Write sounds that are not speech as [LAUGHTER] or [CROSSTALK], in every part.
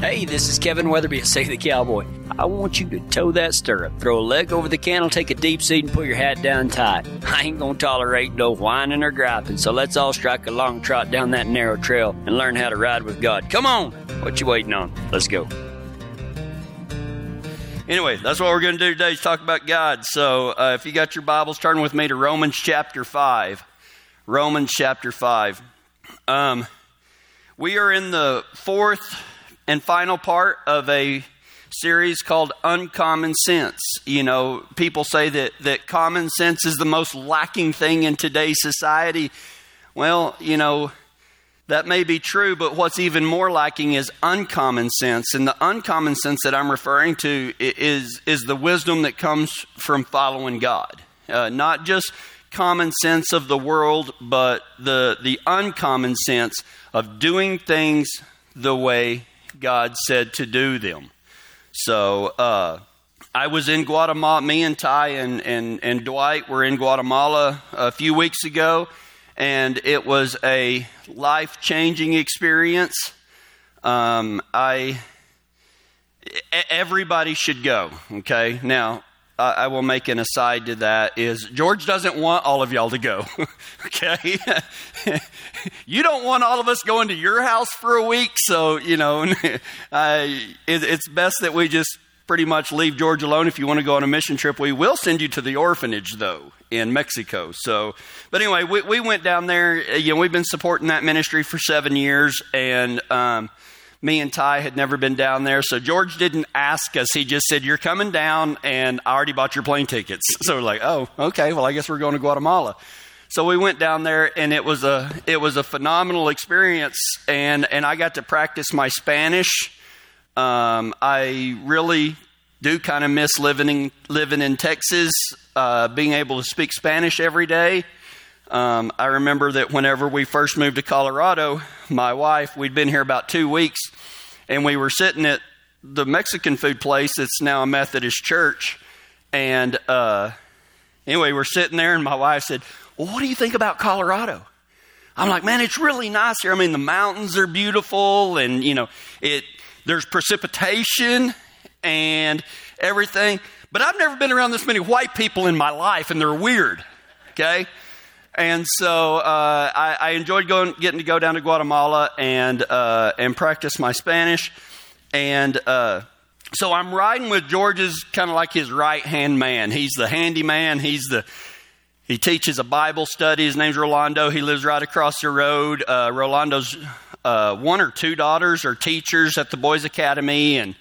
Hey, this is Kevin Weatherby, Say the Cowboy. I want you to toe that stirrup, throw a leg over the cantle, take a deep seat, and put your hat down tight. [LAUGHS] I ain't gonna tolerate no whining or griping, so let's all strike a long trot down that narrow trail and learn how to ride with God. Come on! What you waiting on? Let's go. Anyway, that's what we're going to do today is talk about God. So uh, if you got your Bibles, turn with me to Romans chapter 5. Romans chapter 5. Um, we are in the fourth and final part of a series called Uncommon Sense. You know, people say that, that common sense is the most lacking thing in today's society. Well, you know, that may be true, but what's even more lacking is uncommon sense. And the uncommon sense that I'm referring to is, is the wisdom that comes from following God. Uh, not just common sense of the world, but the, the uncommon sense of doing things the way God said to do them. So, uh, I was in Guatemala, me and Ty and, and, and Dwight were in Guatemala a few weeks ago and it was a life changing experience. Um, I everybody should go. Okay, now I, I will make an aside to that. Is George doesn't want all of y'all to go. [LAUGHS] okay, [LAUGHS] you don't want all of us going to your house for a week, so you know [LAUGHS] it, it's best that we just pretty much leave George alone. If you want to go on a mission trip, we will send you to the orphanage though in Mexico. So, but anyway, we, we went down there. Uh, you know, we've been supporting that ministry for seven years, and um, me and Ty had never been down there. So George didn't ask us. He just said, "You're coming down, and I already bought your plane tickets." [LAUGHS] So we're like, "Oh, okay. Well, I guess we're going to Guatemala." So we went down there, and it was a it was a phenomenal experience, and and I got to practice my Spanish. Um, I really do kind of miss living in, living in Texas, uh, being able to speak Spanish every day. Um, I remember that whenever we first moved to Colorado, my wife, we'd been here about two weeks, and we were sitting at the Mexican food place It's now a Methodist church. And uh, anyway, we're sitting there, and my wife said, Well, what do you think about Colorado? I'm like, man, it's really nice here. I mean, the mountains are beautiful, and you know, it there's precipitation and everything. But I've never been around this many white people in my life, and they're weird. Okay? And so uh, I, I, enjoyed going, getting to go down to Guatemala and uh, and practice my Spanish. And uh, so I'm riding with George's kind of like his right hand man. He's the handyman. He's the he teaches a Bible study. His name's Rolando. He lives right across the road. Uh, Rolando's uh, one or two daughters are teachers at the Boys Academy, and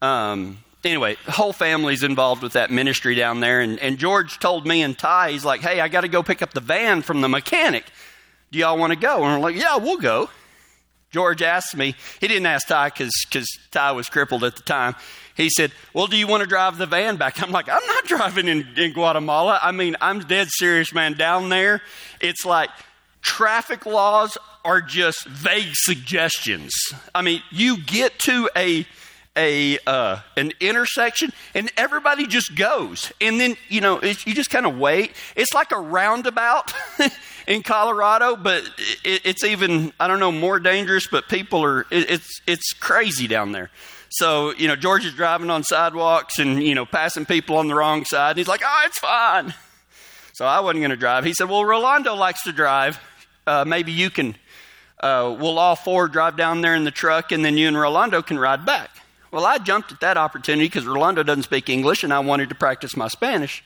um, anyway, whole family's involved with that ministry down there. And, and George told me and Ty, he's like, hey, I got to go pick up the van from the mechanic. Do y'all want to go? And we're like, yeah, we'll go. George asked me, he didn't ask Ty because Ty was crippled at the time. He said, Well, do you want to drive the van back? I'm like, I'm not [LAUGHS] driving in, in Guatemala. I mean, I'm dead serious, man. Down there, it's like traffic laws are just vague suggestions. I mean, you get to a a uh, an intersection, and everybody just goes. And then you know you just kind of wait. It's like a roundabout [LAUGHS] in Colorado, but it, it's even I don't know more dangerous. But people are it, it's it's crazy down there. So you know George is driving on sidewalks and you know passing people on the wrong side. And he's like, "Oh, it's fine." So I wasn't going to drive. He said, "Well, Rolando likes to drive. Uh, maybe you can." Uh, we'll all four drive down there in the truck, and then you and Rolando can ride back. Well, I jumped at that opportunity because Rolando doesn't speak English and I wanted to practice my Spanish.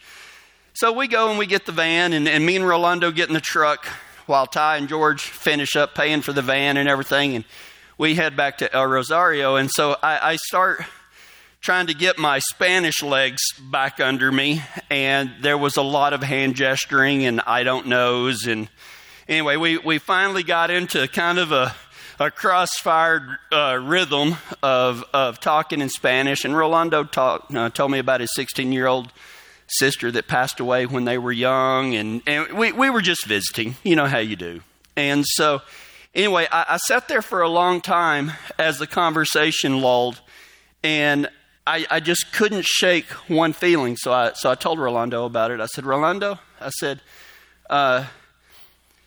So we go and we get the van, and, and me and Rolando get in the truck while Ty and George finish up paying for the van and everything. And we head back to El Rosario. And so I, I start trying to get my Spanish legs back under me. And there was a lot of hand gesturing and I don't knows. And anyway, we, we finally got into kind of a a crossfire uh, rhythm of, of talking in Spanish. And Rolando talk, uh, told me about his 16 year old sister that passed away when they were young. And, and we, we were just visiting. You know how you do. And so, anyway, I, I sat there for a long time as the conversation lulled. And I, I just couldn't shake one feeling. So I, so I told Rolando about it. I said, Rolando, I said, uh,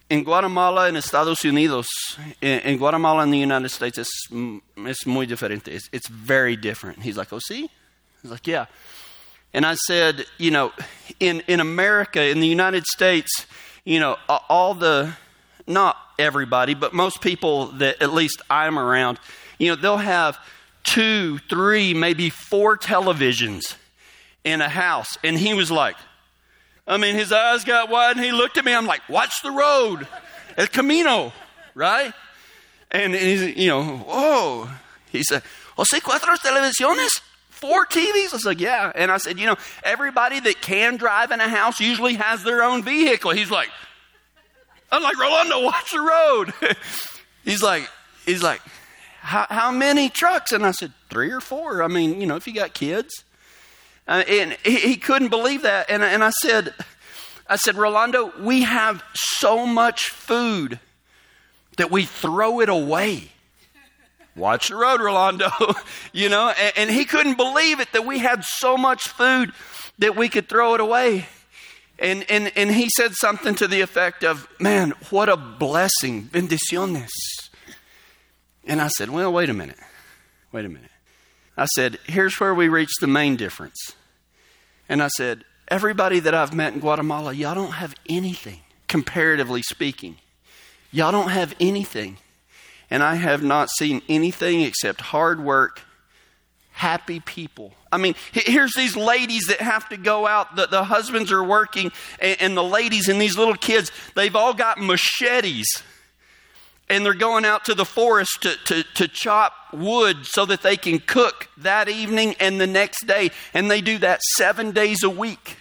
en Guatemala, en Estados Unidos, en, Guatemala, in the United States, es, es muy diferente. It's, it's very different. He's like, oh, see? He's like, yeah. And I said, you know, in, in America, in the United States, you know, all the, not everybody, but most people that at least I'm around, you know, they'll have two, three, maybe four televisions in a house. And he was like, I mean, his eyes got wide and he looked at me. I'm like, watch the road. El Camino, right? And he's, you know, whoa. He said, oh, O sea, cuatro televisiones? Four TVs? I was like, yeah. And I said, you know, everybody that can drive in a house usually has their own vehicle. He's like, I'm like, Rolando, watch the road. [LAUGHS] he's like, he's like, how, how many trucks? And I said, three or four. I mean, you know, if you got kids. Uh, and he, he, couldn't believe that. And, and I said, I said, Rolando, we have so much food that we throw it away. Watch the road, Rolando. [LAUGHS] you know, and, and he couldn't believe it that we had so much food that we could throw it away. And, and, and he said something to the effect of, Man, what a blessing. Bendiciones. And I said, Well, wait a minute. Wait a minute. I said, Here's where we reach the main difference. And I said, Everybody that I've met in Guatemala, y'all don't have anything, comparatively speaking. Y'all don't have anything. And I have not seen anything except hard work, happy people. I mean, here's these ladies that have to go out. The, the husbands are working, and, and the ladies and these little kids, they've all got machetes and they're going out to the forest to, to, to chop wood so that they can cook that evening and the next day. And they do that seven days a week.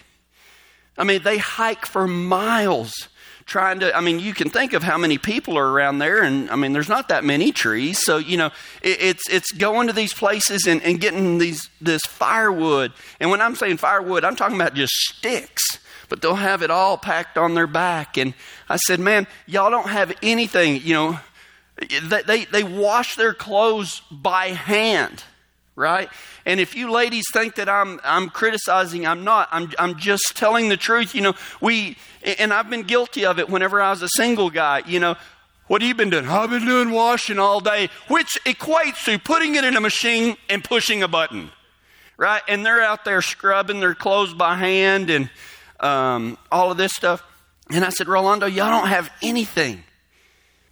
I mean, they hike for miles trying to, I mean, you can think of how many people are around there, and I mean, there's not that many trees. So, you know, it, it's, it's going to these places and, and getting these, this firewood. And when I'm saying firewood, I'm talking about just sticks but they'll have it all packed on their back. And I said, man, y'all don't have anything, you know. They, they, they wash their clothes by hand, right? And if you ladies think that I'm, I'm criticizing, I'm not. I'm, I'm just telling the truth. You know, we, and I've been guilty of it whenever I was a single guy, you know. What have you been doing? I've been doing washing all day, which equates to putting it in a machine and pushing a button, right? And they're out there scrubbing their clothes by hand and, um, all of this stuff. And I said, Rolando, y'all don't have anything,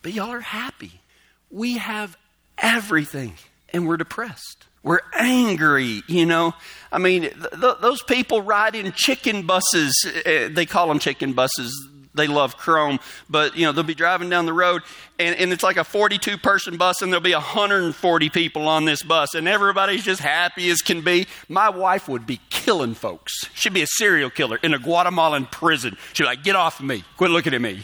but y'all are happy. We have everything, and we're depressed. We're angry, you know. I mean, th- th- those people ride in chicken buses. Uh, they call them chicken buses they love Chrome, but you know they'll be driving down the road, and, and it's like a 42 person bus, and there'll be 140 people on this bus, and everybody's just happy as can be. My wife would be killing folks. She'd be a serial killer in a Guatemalan prison. She'd be like, "Get off of me! Quit looking at me,"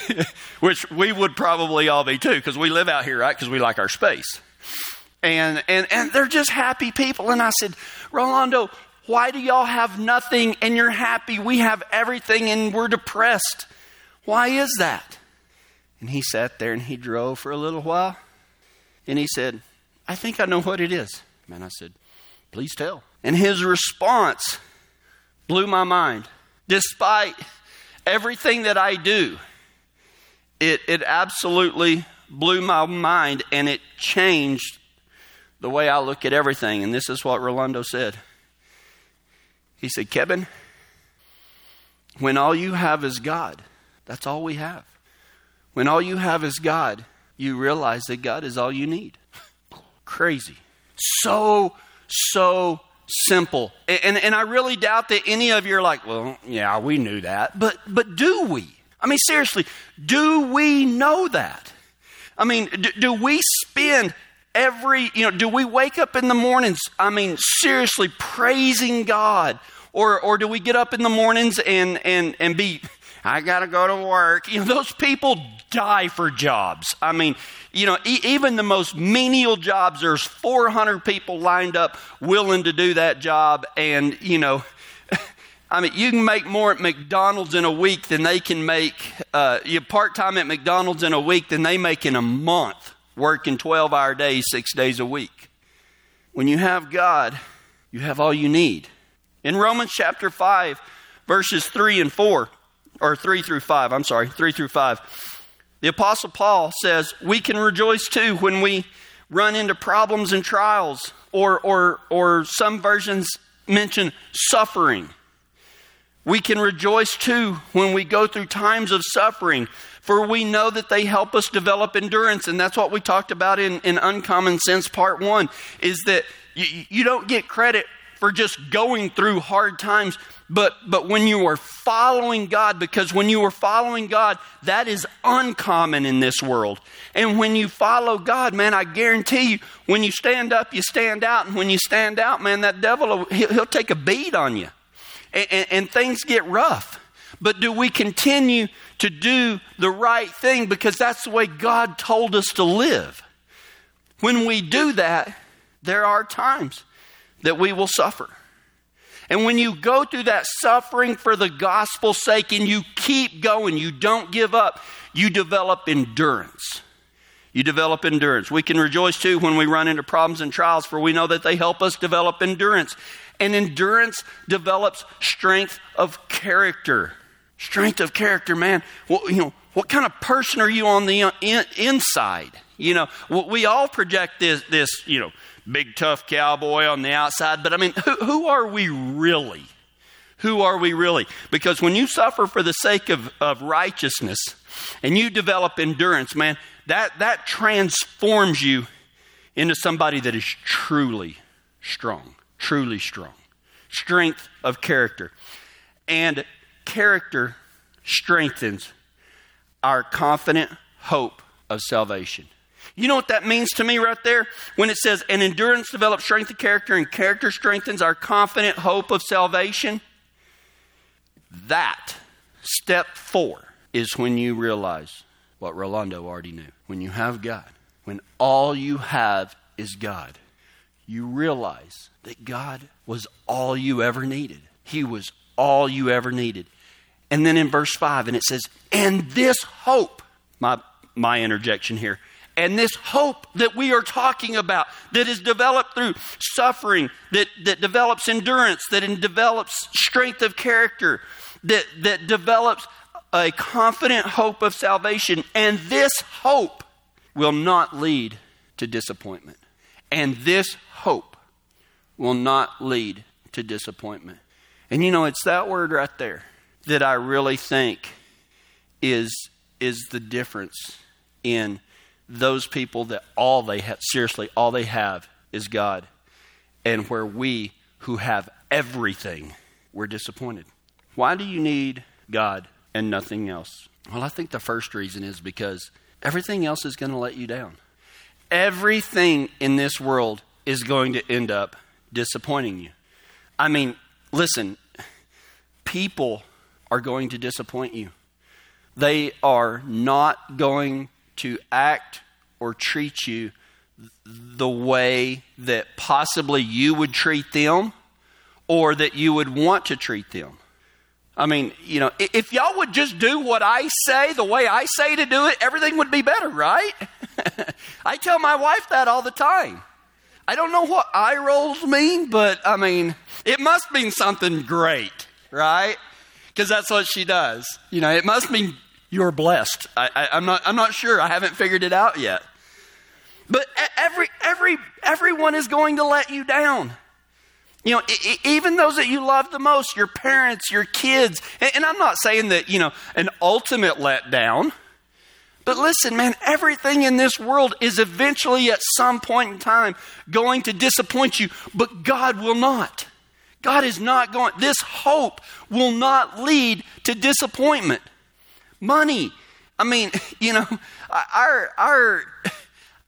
[LAUGHS] which we would probably all be too, because we live out here, right? Because we like our space. And, and, and they're just happy people. And I said, Rolando, why do y'all have nothing and you're happy? We have everything and we're depressed. Why is that? And he sat there and he drove for a little while. And he said, I think I know what it is. And I said, Please tell. And his response blew my mind. Despite everything that I do, it, it absolutely blew my mind and it changed the way I look at everything. And this is what Rolando said. He said, Kevin, when all you have is God, that's all we have. When all you have is God, you realize that God is all you need. Crazy. So, so simple. And, and I really doubt that any of you are like, well, yeah, we knew that. But, but do we? I mean, seriously, do we know that? I mean, do, do we spend every, you know, do we wake up in the mornings, I mean, seriously, praising God? Or, or do we get up in the mornings and, and, and be, I got to go to work? You know, those people die for jobs. I mean, you know, e- even the most menial jobs, there's 400 people lined up willing to do that job. And, you know, [LAUGHS] I mean, you can make more at McDonald's in a week than they can make, uh, you part time at McDonald's in a week than they make in a month working 12 hour days, six days a week. When you have God, you have all you need. In Romans chapter 5, verses 3 and 4, or 3 through 5, I'm sorry, 3 through 5. The Apostle Paul says, We can rejoice too when we run into problems and trials, or, or, or some versions mention suffering. We can rejoice too when we go through times of suffering, for we know that they help us develop endurance. And that's what we talked about in, in Uncommon Sense Part 1 is that you, you don't get credit for just going through hard times, but, but when you are following God, because when you are following God, that is uncommon in this world. And when you follow God, man, I guarantee you, when you stand up, you stand out. And when you stand out, man, that devil, he'll, he'll take a beat on you. And, and, and things get rough. But do we continue to do the right thing because that's the way God told us to live? When we do that, there are times that we will suffer. And when you go through that suffering for the gospel's sake and you keep going, you don't give up, you develop endurance. You develop endurance. We can rejoice too when we run into problems and trials, for we know that they help us develop endurance. And endurance develops strength of character. Strength of character, man. You know, what kind of person are you on the uh, in, inside? You know, we all project this, this, you know, big tough cowboy on the outside, but I mean, who, who are we really? Who are we really? Because when you suffer for the sake of, of righteousness and you develop endurance, man, that, that transforms you into somebody that is truly strong, truly strong. Strength of character. And character strengthens our confident hope of salvation. You know what that means to me right there? When it says, and endurance develops strength of character, and character strengthens our confident hope of salvation. That, step four, is when you realize what Rolando already knew. When you have God, when all you have is God, you realize that God was all you ever needed. He was all you ever needed. And then in verse 5, and it says, And this hope, my, my interjection here, and this hope that we are talking about, that is developed through suffering, that, that develops endurance, that develops strength of character, that, that develops a confident hope of salvation. And this hope will not lead to disappointment. And this hope will not lead to disappointment. And you know, it's that word right there that I really think is, is the difference in those people that all they have, seriously, all they have is God. And where we who have everything, we're disappointed. Why do you need God and nothing else? Well, I think the first reason is because everything else is going to let you down. Everything in this world is going to end up disappointing you. I mean, listen, people are going to disappoint you. They are not going to act or treat you the way that possibly you would treat them or that you would want to treat them. I mean, you know, if y'all would just do what I say the way I say to do it, everything would be better, right? [LAUGHS] I tell my wife that all the time. I don't know what eye rolls mean, but I mean, it must mean something great, right? Because that's what she does. You know, it must mean you're blessed. I, am not, I'm not sure. I haven't figured it out yet. But every, every, everyone is going to let you down. You know, even those that you love the most, your parents, your kids. And I'm not saying that, you know, an ultimate letdown. But listen, man, everything in this world is eventually at some point in time going to disappoint you, but God will not. God is not going, this hope will not lead to disappointment. Money. I mean, [LAUGHS] you know, our, our,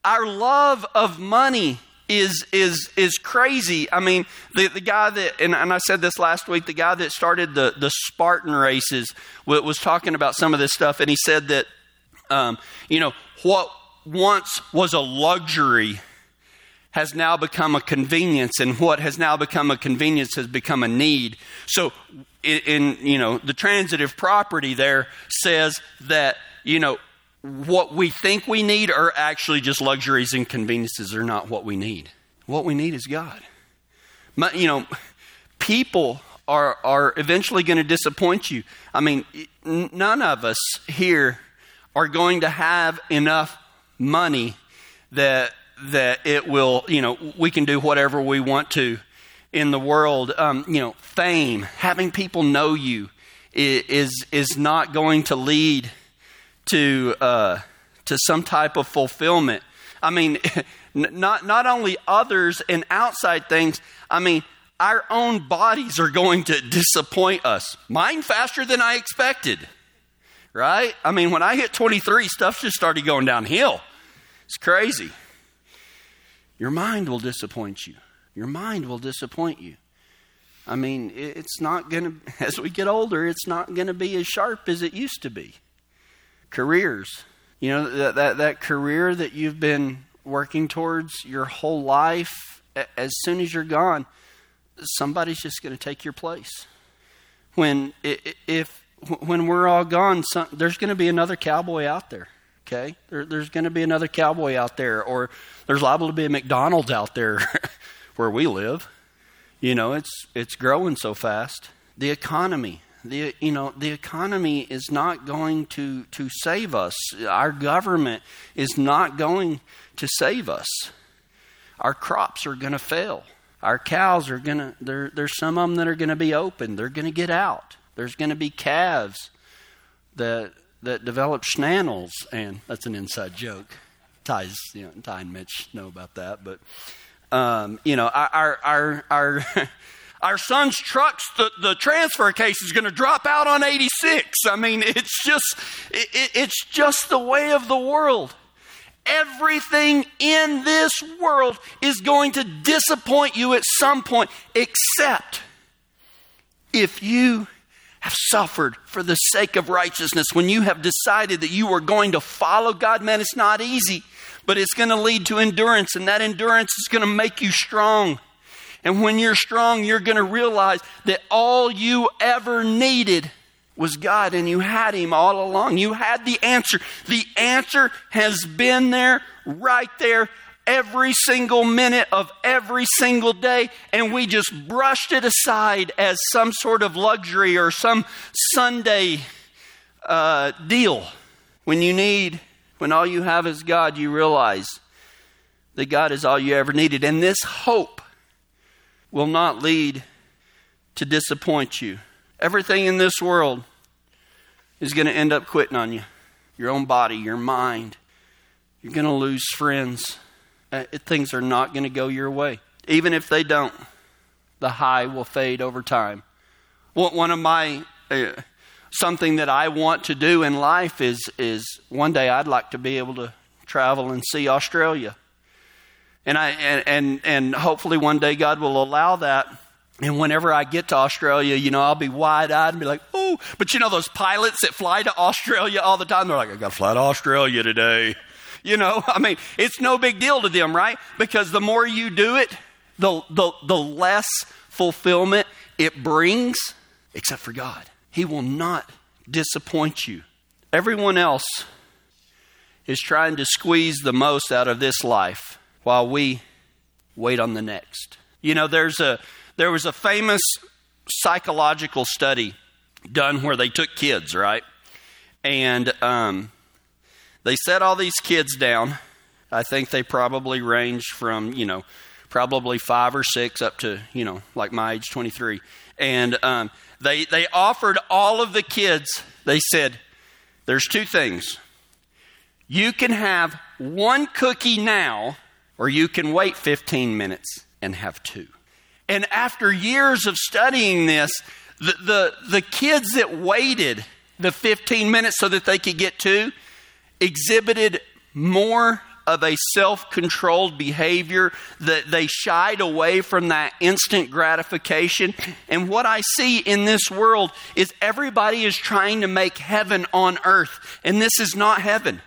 our love of money is is is crazy. I mean, the, the guy that and, and I said this last week, the guy that started the the Spartan races was talking about some of this stuff, and he said that um, you know what once was a luxury has now become a convenience, and what has now become a convenience has become a need. So, in, in you know the transitive property there says that you know what we think we need are actually just luxuries and conveniences are not what we need. What we need is God. You know, people are, are eventually going to disappoint you. I mean, none of us here are going to have enough money that that it will, you know, we can do whatever we want to in the world. Um, you know, fame, having people know you, is is not going to lead to uh, to some type of fulfillment. I mean, [LAUGHS] not not only others and outside things. I mean, our own bodies are going to disappoint us. Mine faster than I expected. Right? I mean, when I hit 23, stuff just started going downhill. It's crazy. Your mind will disappoint you. Your mind will disappoint you. I mean, it's not going [LAUGHS] to, as we get older, it's not going to be as sharp as it used to be. Careers. You know, that, that, that career that you've been working towards your whole life, as soon as you're gone, somebody's just going to take your place. When, if, when we're all gone, some, there's going to be another cowboy out there. Okay? There, there's going to be another cowboy out there, or there's liable to be a McDonald's out there [LAUGHS] where we live. You know, it's it's growing so fast. The economy, the you know, the economy is not going to to save us. Our government is not going to save us. Our crops are going to fail. Our cows are going to there there's some of them that are going to be open. They're going to get out. There's going to be calves that that develop schnannels and that's an inside joke. Ties, you know, Ty and Mitch know about that, but um, you know, our our our our [LAUGHS] son's trucks, the, the transfer case is going to drop out on 86. I mean, it's just it, it's just the way of the world. Everything in this world is going to disappoint you at some point, except if you have suffered for the sake of righteousness, when you have decided that you are going to follow God, man, it's not easy but it's going to lead to endurance, and that endurance is going to make you strong. And when you're strong, you're going to realize that all you ever needed was God, and you had Him all along. You had the answer. The answer has been there, right there, every single minute of every single day, and we just brushed it aside as some sort of luxury or some Sunday uh, deal. When you need when all you have is God, you realize that God is all you ever needed. And this hope will not lead to disappoint you. Everything in this world is going to end up quitting on you your own body, your mind. You're going to lose friends. Uh, things are not going to go your way. Even if they don't, the high will fade over time. One of my uh, something that I want to do in life is, is one day I'd like to be able to travel and see Australia. And, I, and, and, and hopefully one day God will allow that. And whenever I get to Australia, you know, I'll be wide eyed and be like, oh, but you know, those pilots that fly to Australia all the time, they're like, I got to fly to Australia today. You know, [LAUGHS] I mean, it's no big deal to them, right? Because the more you do it, the, the, the less fulfillment it brings, except for God. He will not disappoint you. Everyone else is trying to squeeze the most out of this life while we wait on the next. You know, there's a there was a famous psychological study done where they took kids, right? And um, they set all these kids down. I think they probably ranged from, you know, probably five or six up to, you know, like my age, 23. And um, they, they offered all of the kids, they said, there's two things. You can have one cookie now, or you can wait 15 minutes and have two. And after years of studying this, the, the, the kids that waited the 15 minutes so that they could get two exhibited more of a self controlled behavior, that they shied away from that instant gratification. And what I see in this world is everybody is trying to make heaven on earth, and this is not heaven.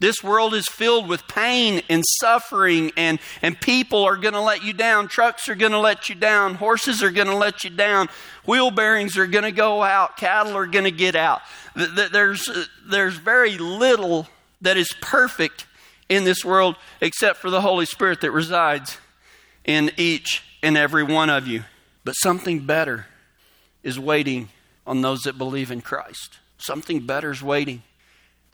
This world is filled with pain and suffering, and, and people are going to let you down. Trucks are going to let you down. Horses are going to let you down. Wheel bearings are going to go out. Cattle are going to get out. There's, uh, there's very little that is perfect in this world except for the Holy Spirit that resides in each and every one of you. But something better is waiting on those that believe in Christ. Something better is waiting.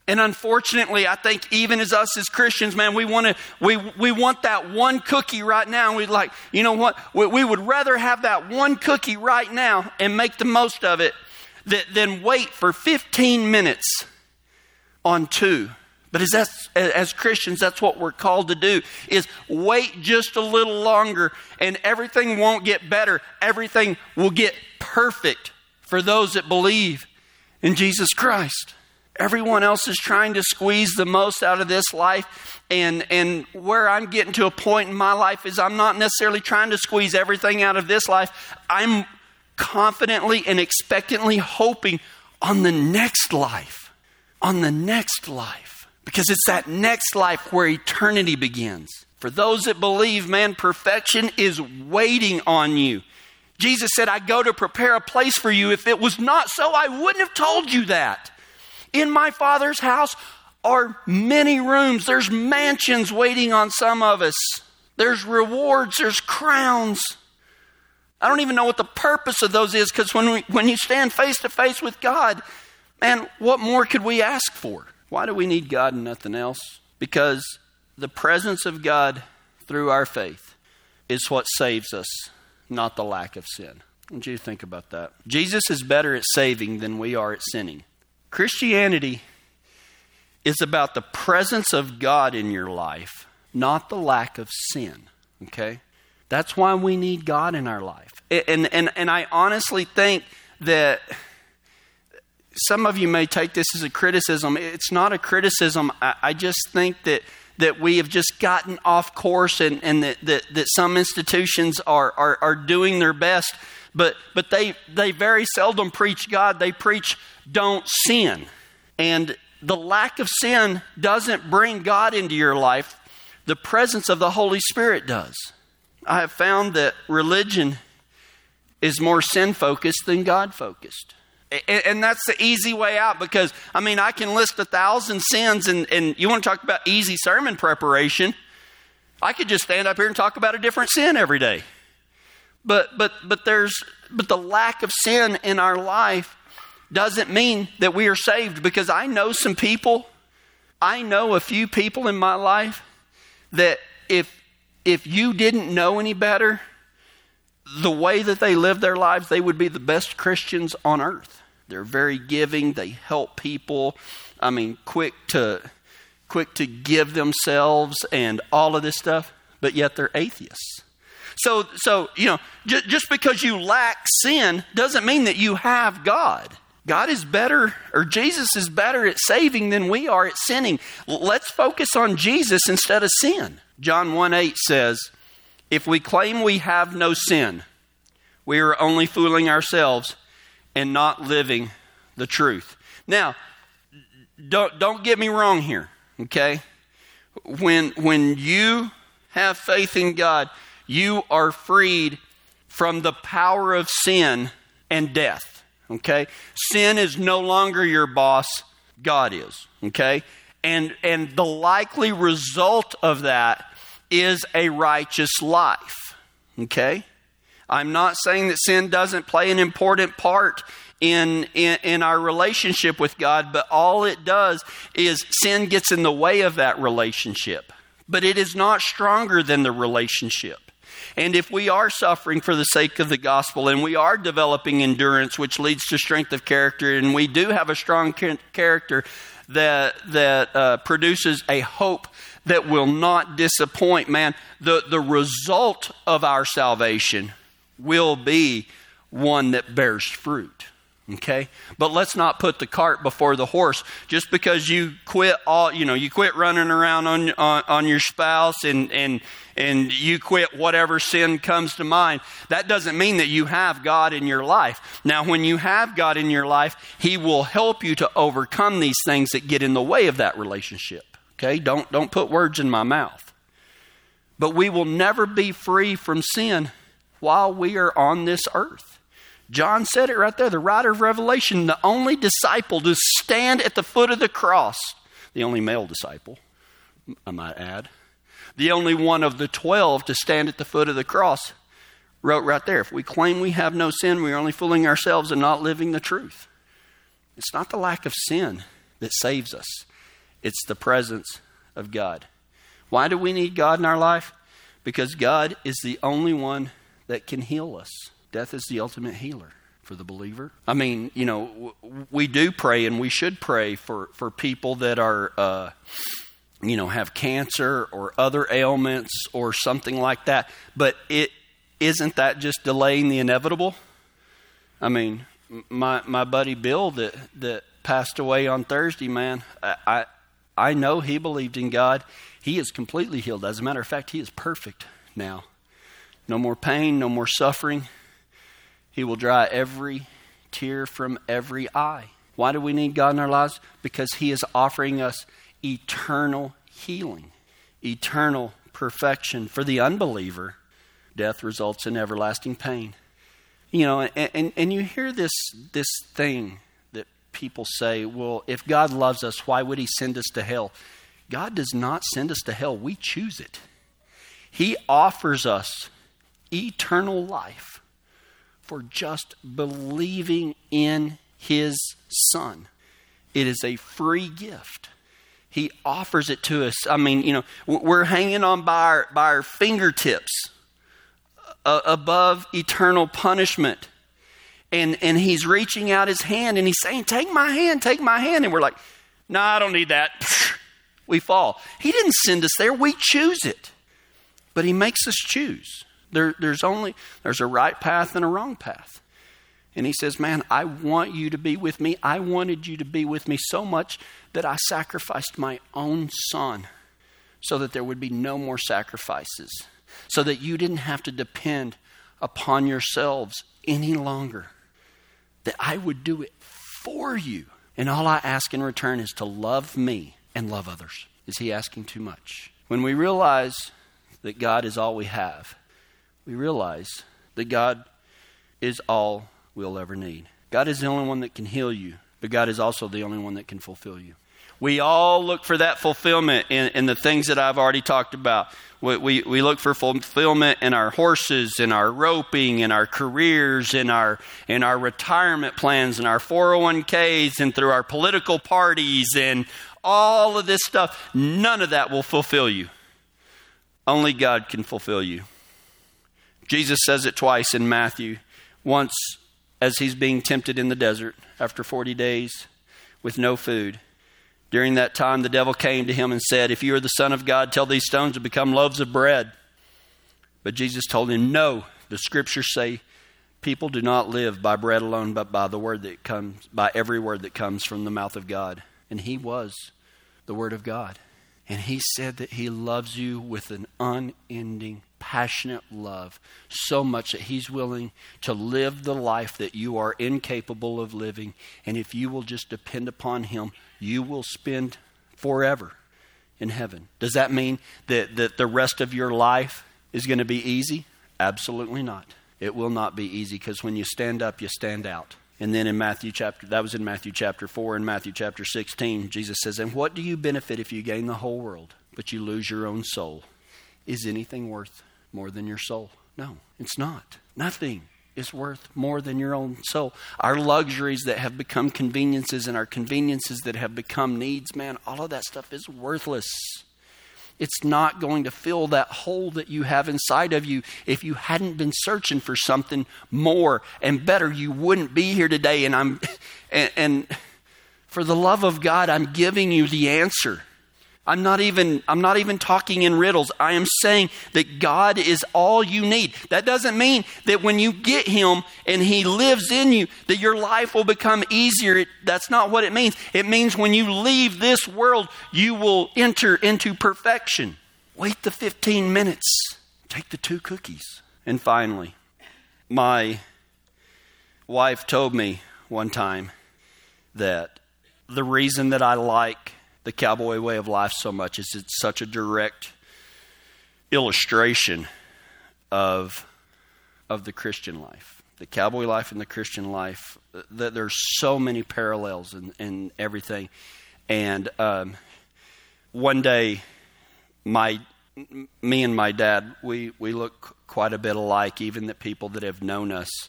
And unfortunately, I think even as us as Christians, man, we want to we we want that one cookie right now. We'd like, you know what? We, we, would rather have that one cookie right now and make the most of it than, than wait for 15 minutes on two. But as, that's, as Christians, that's what we're called to do is wait just a little longer and everything won't get better. Everything will get perfect for those that believe in Jesus Christ. Everyone else is trying to squeeze the most out of this life. And, and where I'm getting to a point in my life is I'm not necessarily trying to squeeze everything out of this life. I'm confidently and expectantly hoping on the next life. On the next life. Because it's that next life where eternity begins. For those that believe, man, perfection is waiting on you. Jesus said, I go to prepare a place for you. If it was not so, I wouldn't have told you that. In my Father's house are many rooms, there's mansions waiting on some of us, there's rewards, there's crowns. I don't even know what the purpose of those is because when, when you stand face to face with God, man, what more could we ask for? Why do we need God and nothing else? Because the presence of God through our faith is what saves us, not the lack of sin. What do you think about that? Jesus is better at saving than we are at sinning. Christianity is about the presence of God in your life, not the lack of sin. Okay? That's why we need God in our life. And, and, and I honestly think that some of you may take this as a criticism. It's not a criticism. I, I just think that, that we have just gotten off course and, and that, that, that some institutions are, are, are doing their best, but, but they, they very seldom preach God. They preach don't sin. And the lack of sin doesn't bring God into your life, the presence of the Holy Spirit does. I have found that religion is more sin focused than God focused. And that's the easy way out because, I mean, I can list a thousand sins, and, and you want to talk about easy sermon preparation. I could just stand up here and talk about a different sin every day. But, but, but, there's, but the lack of sin in our life doesn't mean that we are saved because I know some people, I know a few people in my life that if if you didn't know any better, the way that they live their lives, they would be the best Christians on earth. They're very giving, they help people. I mean, quick to quick to give themselves and all of this stuff, but yet they're atheists. So so, you know, j- just because you lack sin doesn't mean that you have God. God is better, or Jesus is better at saving than we are at sinning. Let's focus on Jesus instead of sin. John 1 8 says, If we claim we have no sin, we are only fooling ourselves and not living the truth. Now, don't, don't get me wrong here, okay? When, when you have faith in God, you are freed from the power of sin and death. Okay? Sin is no longer your boss, God is. Okay? And and the likely result of that is a righteous life. Okay? I'm not saying that sin doesn't play an important part in, in, in, our relationship with God, but all it does is sin gets in the way of that relationship. But it is not stronger than the relationship. And if we are suffering for the sake of the gospel and we are developing endurance, which leads to strength of character, and we do have a strong character that, that uh, produces a hope that will not disappoint, man, the, the result of our salvation will be one that bears fruit. Okay? But let's not put the cart before the horse. Just because you quit all, you know, you quit running around on, on, on, your spouse and, and, and you quit whatever sin comes to mind, that doesn't mean that you have God in your life. Now, when you have God in your life, He will help you to overcome these things that get in the way of that relationship. Okay? Don't, don't put words in my mouth. But we will never be free from sin while we are on this earth. John said it right there, the writer of Revelation, the only disciple to stand at the foot of the cross, the only male disciple, I might add, the only one of the twelve to stand at the foot of the cross, wrote right there if we claim we have no sin, we're only fooling ourselves and not living the truth. It's not the lack of sin that saves us, it's the presence of God. Why do we need God in our life? Because God is the only one that can heal us. Death is the ultimate healer for the believer. I mean, you know, we do pray and we should pray for, for people that are, uh, you know, have cancer or other ailments or something like that. But it isn't that just delaying the inevitable? I mean, my my buddy Bill that that passed away on Thursday, man, I, I I know he believed in God. He is completely healed. As a matter of fact, he is perfect now. No more pain, no more suffering. He will dry every tear from every eye. Why do we need God in our lives? Because He is offering us eternal healing, eternal perfection. For the unbeliever, death results in everlasting pain. You know, and, and, and you hear this, this thing that people say, well, if God loves us, why would He send us to hell? God does not send us to hell, we choose it. He offers us eternal life for just believing in His Son. It is a free gift. He offers it to us. I mean, you know, we're hanging on by our, by our fingertips uh, above eternal punishment. And, and he's reaching out his hand and he's saying, Take my hand, take my hand. And we're like, No, nah, I don't need that. [LAUGHS] We fall. He didn't send us there, we choose it. But he makes us choose. There, there's only there's a right path and a wrong path. And he says, Man, I want you to be with me. I wanted you to be with me so much that I sacrificed my own son so that there would be no more sacrifices so that you didn't have to depend upon yourselves any longer. That I would do it for you. And all I ask in return is to love me and love others. Is he asking too much? When we realize that God is all we have, we realize that God is all we'll ever need. God is the only one that can heal you, but God is also the only one that can fulfill you. We all look for that fulfillment in, in the things that I've already talked about. We, we, we, look for fulfillment in our horses, in our roping, in our careers, in our, in our retirement plans, in our 401ks, and through our political parties, and all of this stuff. None of that will fulfill you. Only God can fulfill you. Jesus says it twice in Matthew. Once as he's being tempted in the desert after 40 days with no food. During that time, the devil came to him and said, If you are the Son of God, tell these stones to become loaves of bread. But Jesus told him, No, the scriptures say, People do not live by bread alone, but by the word that comes, by every word that comes from the mouth of God. And he was the word of God. And he said that he loves you with an unending, passionate love, so much that he's willing to live the life that you are incapable of living. And if you will just depend upon him, you will spend forever in heaven. Does that mean that, that the rest of your life is going to be easy? Absolutely not. It will not be easy because when you stand up, you stand out. And then in Matthew chapter, that was in Matthew chapter 4. and Matthew chapter 16, Jesus says, And what do you benefit if you gain the whole world, but you lose your own soul? Is anything worth more than your soul? No, it's not. Nothing is worth more than your own soul. Our luxuries that have become conveniences and our conveniences that have become needs, man, all of that stuff is worthless. It's not going to fill that hole that you have inside of you. If you hadn't been searching for something more and better, you wouldn't be here today. And I'm, [LAUGHS] and, and for the love of God, I'm giving you the answer. I'm not even I'm not even talking in riddles. I am saying that God is all you need. That doesn't mean that when you get him and he lives in you that your life will become easier. That's not what it means. It means when you leave this world, you will enter into perfection. Wait the 15 minutes. Take the two cookies. And finally, my wife told me one time that the reason that I like the cowboy way of life so much is it's such a direct illustration of of the Christian life. The cowboy life and the Christian life, that there's so many parallels in, in everything. And um, one day, my me and my dad, we, we look quite a bit alike, even the people that have known us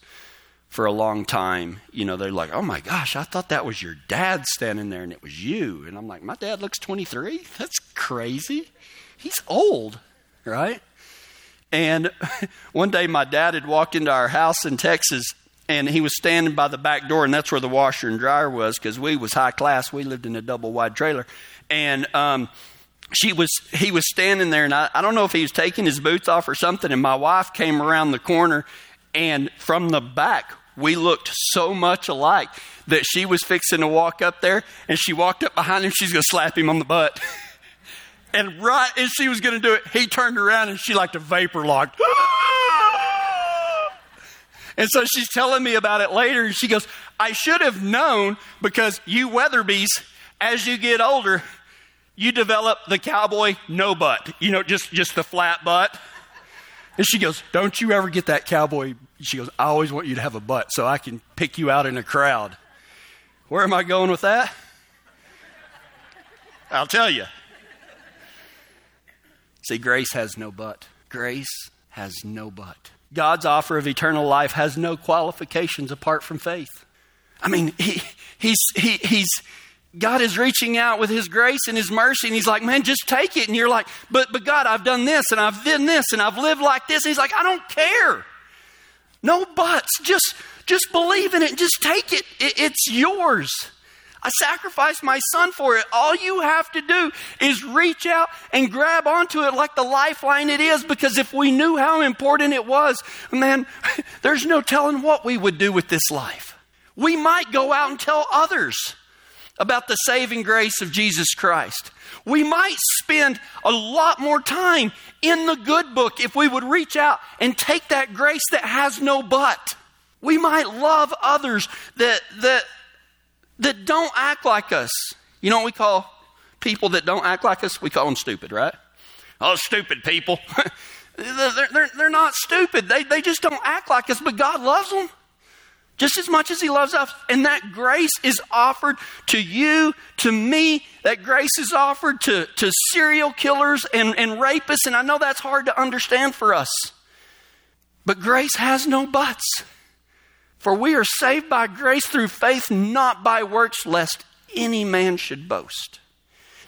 for a long time. You know, they're like, oh my gosh, I thought that was your dad standing there and it was you. And I'm like, my dad looks 23? That's crazy. He's old, right? And [LAUGHS] one day my dad had walked into our house in Texas and he was standing by the back door and that's where the washer and dryer was because we was high class. We lived in a double wide trailer. And, um, she was he was standing there and I, I don't know if he was taking his boots off or something and my wife came around the corner and from the back we looked so much alike that she was fixing to walk up there and she walked up behind him she's going to slap him on the butt [LAUGHS] and right as she was going to do it he turned around and she like to vapor locked ah! and so she's telling me about it later and she goes i should have known because you Weatherbees, as you get older you develop the cowboy no butt, you know, just, just the flat butt. And she goes, Don't you ever get that cowboy? She goes, I always want you to have a butt so I can pick you out in a crowd. Where am I going with that? I'll tell you. See, grace has no butt. Grace has no butt. God's offer of eternal life has no qualifications apart from faith. I mean, he, he's, he, he's, God is reaching out with His grace and His mercy, and He's like, man, just take it. And you're like, but, but God, I've done this, and I've done this, and I've lived like this. And He's like, I don't care. No buts. Just, just believe in it. Just take it. it. It's yours. I sacrificed my son for it. All you have to do is reach out and grab onto it like the lifeline it is, because if we knew how important it was, man, [LAUGHS] there's no telling what we would do with this life. We might go out and tell others about the saving grace of Jesus Christ. We might spend a lot more time in the good book if we would reach out and take that grace that has no but. We might love others that, that, that don't act like us. You know what we call people that don't act like us? We call them stupid, right? Oh, stupid people. [LAUGHS] they're, they're, they're not stupid. They, they just don't act like us, but God loves them just as much as He loves us. And that grace is offered to you, to me. That grace is offered to, to serial killers and, and rapists. And I know that's hard to understand for us. But grace has no buts. For we are saved by grace through faith, not by works, lest any man should boast.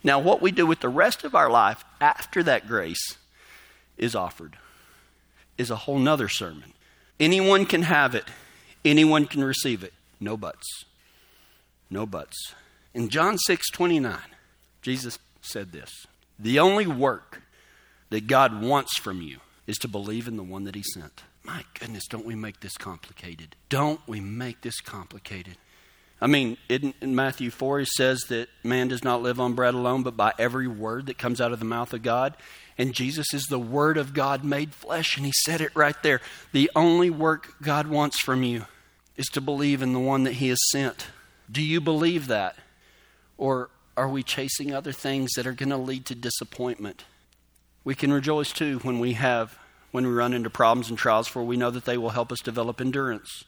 Now, what we do with the rest of our life after that grace is offered, is a whole nother sermon. Anyone can have it Anyone can receive it. No buts. No buts. In John 6 29, Jesus said this The only work that God wants from you is to believe in the one that He sent. My goodness, don't we make this complicated? Don't we make this complicated? I mean, in, Matthew 4, he says that man does not live on bread alone, but by every word that comes out of the mouth of God. And Jesus is the Word of God made flesh, and he said it right there. The only work God wants from you is to believe in the one that He has sent. Do you believe that? Or are we chasing other things that are going to lead to disappointment? We can rejoice too when we have when we run into problems and trials for we know that they will help us develop endurance.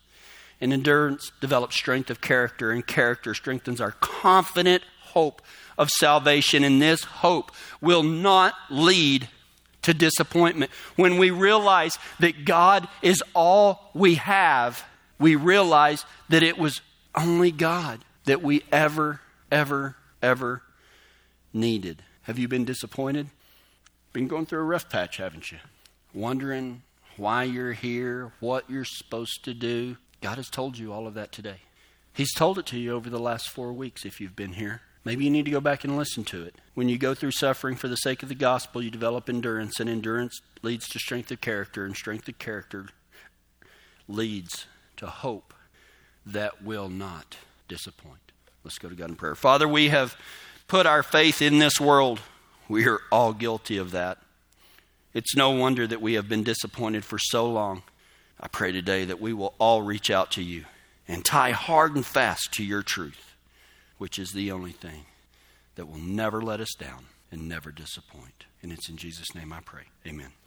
And endurance develops strength of character and character strengthens our confident hope of salvation and this hope will not lead to disappointment. When we realize that God is all we have, we realize that it was only God that we ever, ever, ever needed. Have you been disappointed? Been going through a rough patch, haven't you? Wondering why you're here, what you're supposed to do. God has told you all of that today. He's told it to you over the last four weeks if you've been here. Maybe you need to go back and listen to it. When you go through suffering for the sake of the gospel, you develop endurance, and endurance leads to strength of character, and strength of character leads to hope that will not disappoint. Let's go to God in prayer. Father, we have put our faith in this world. We are all guilty of that. It's no wonder that we have been disappointed for so long. I pray today that we will all reach out to you and tie hard and fast to your truth, which is the only thing that will never let us down and never disappoint. And it's in Jesus' name I pray. Amen.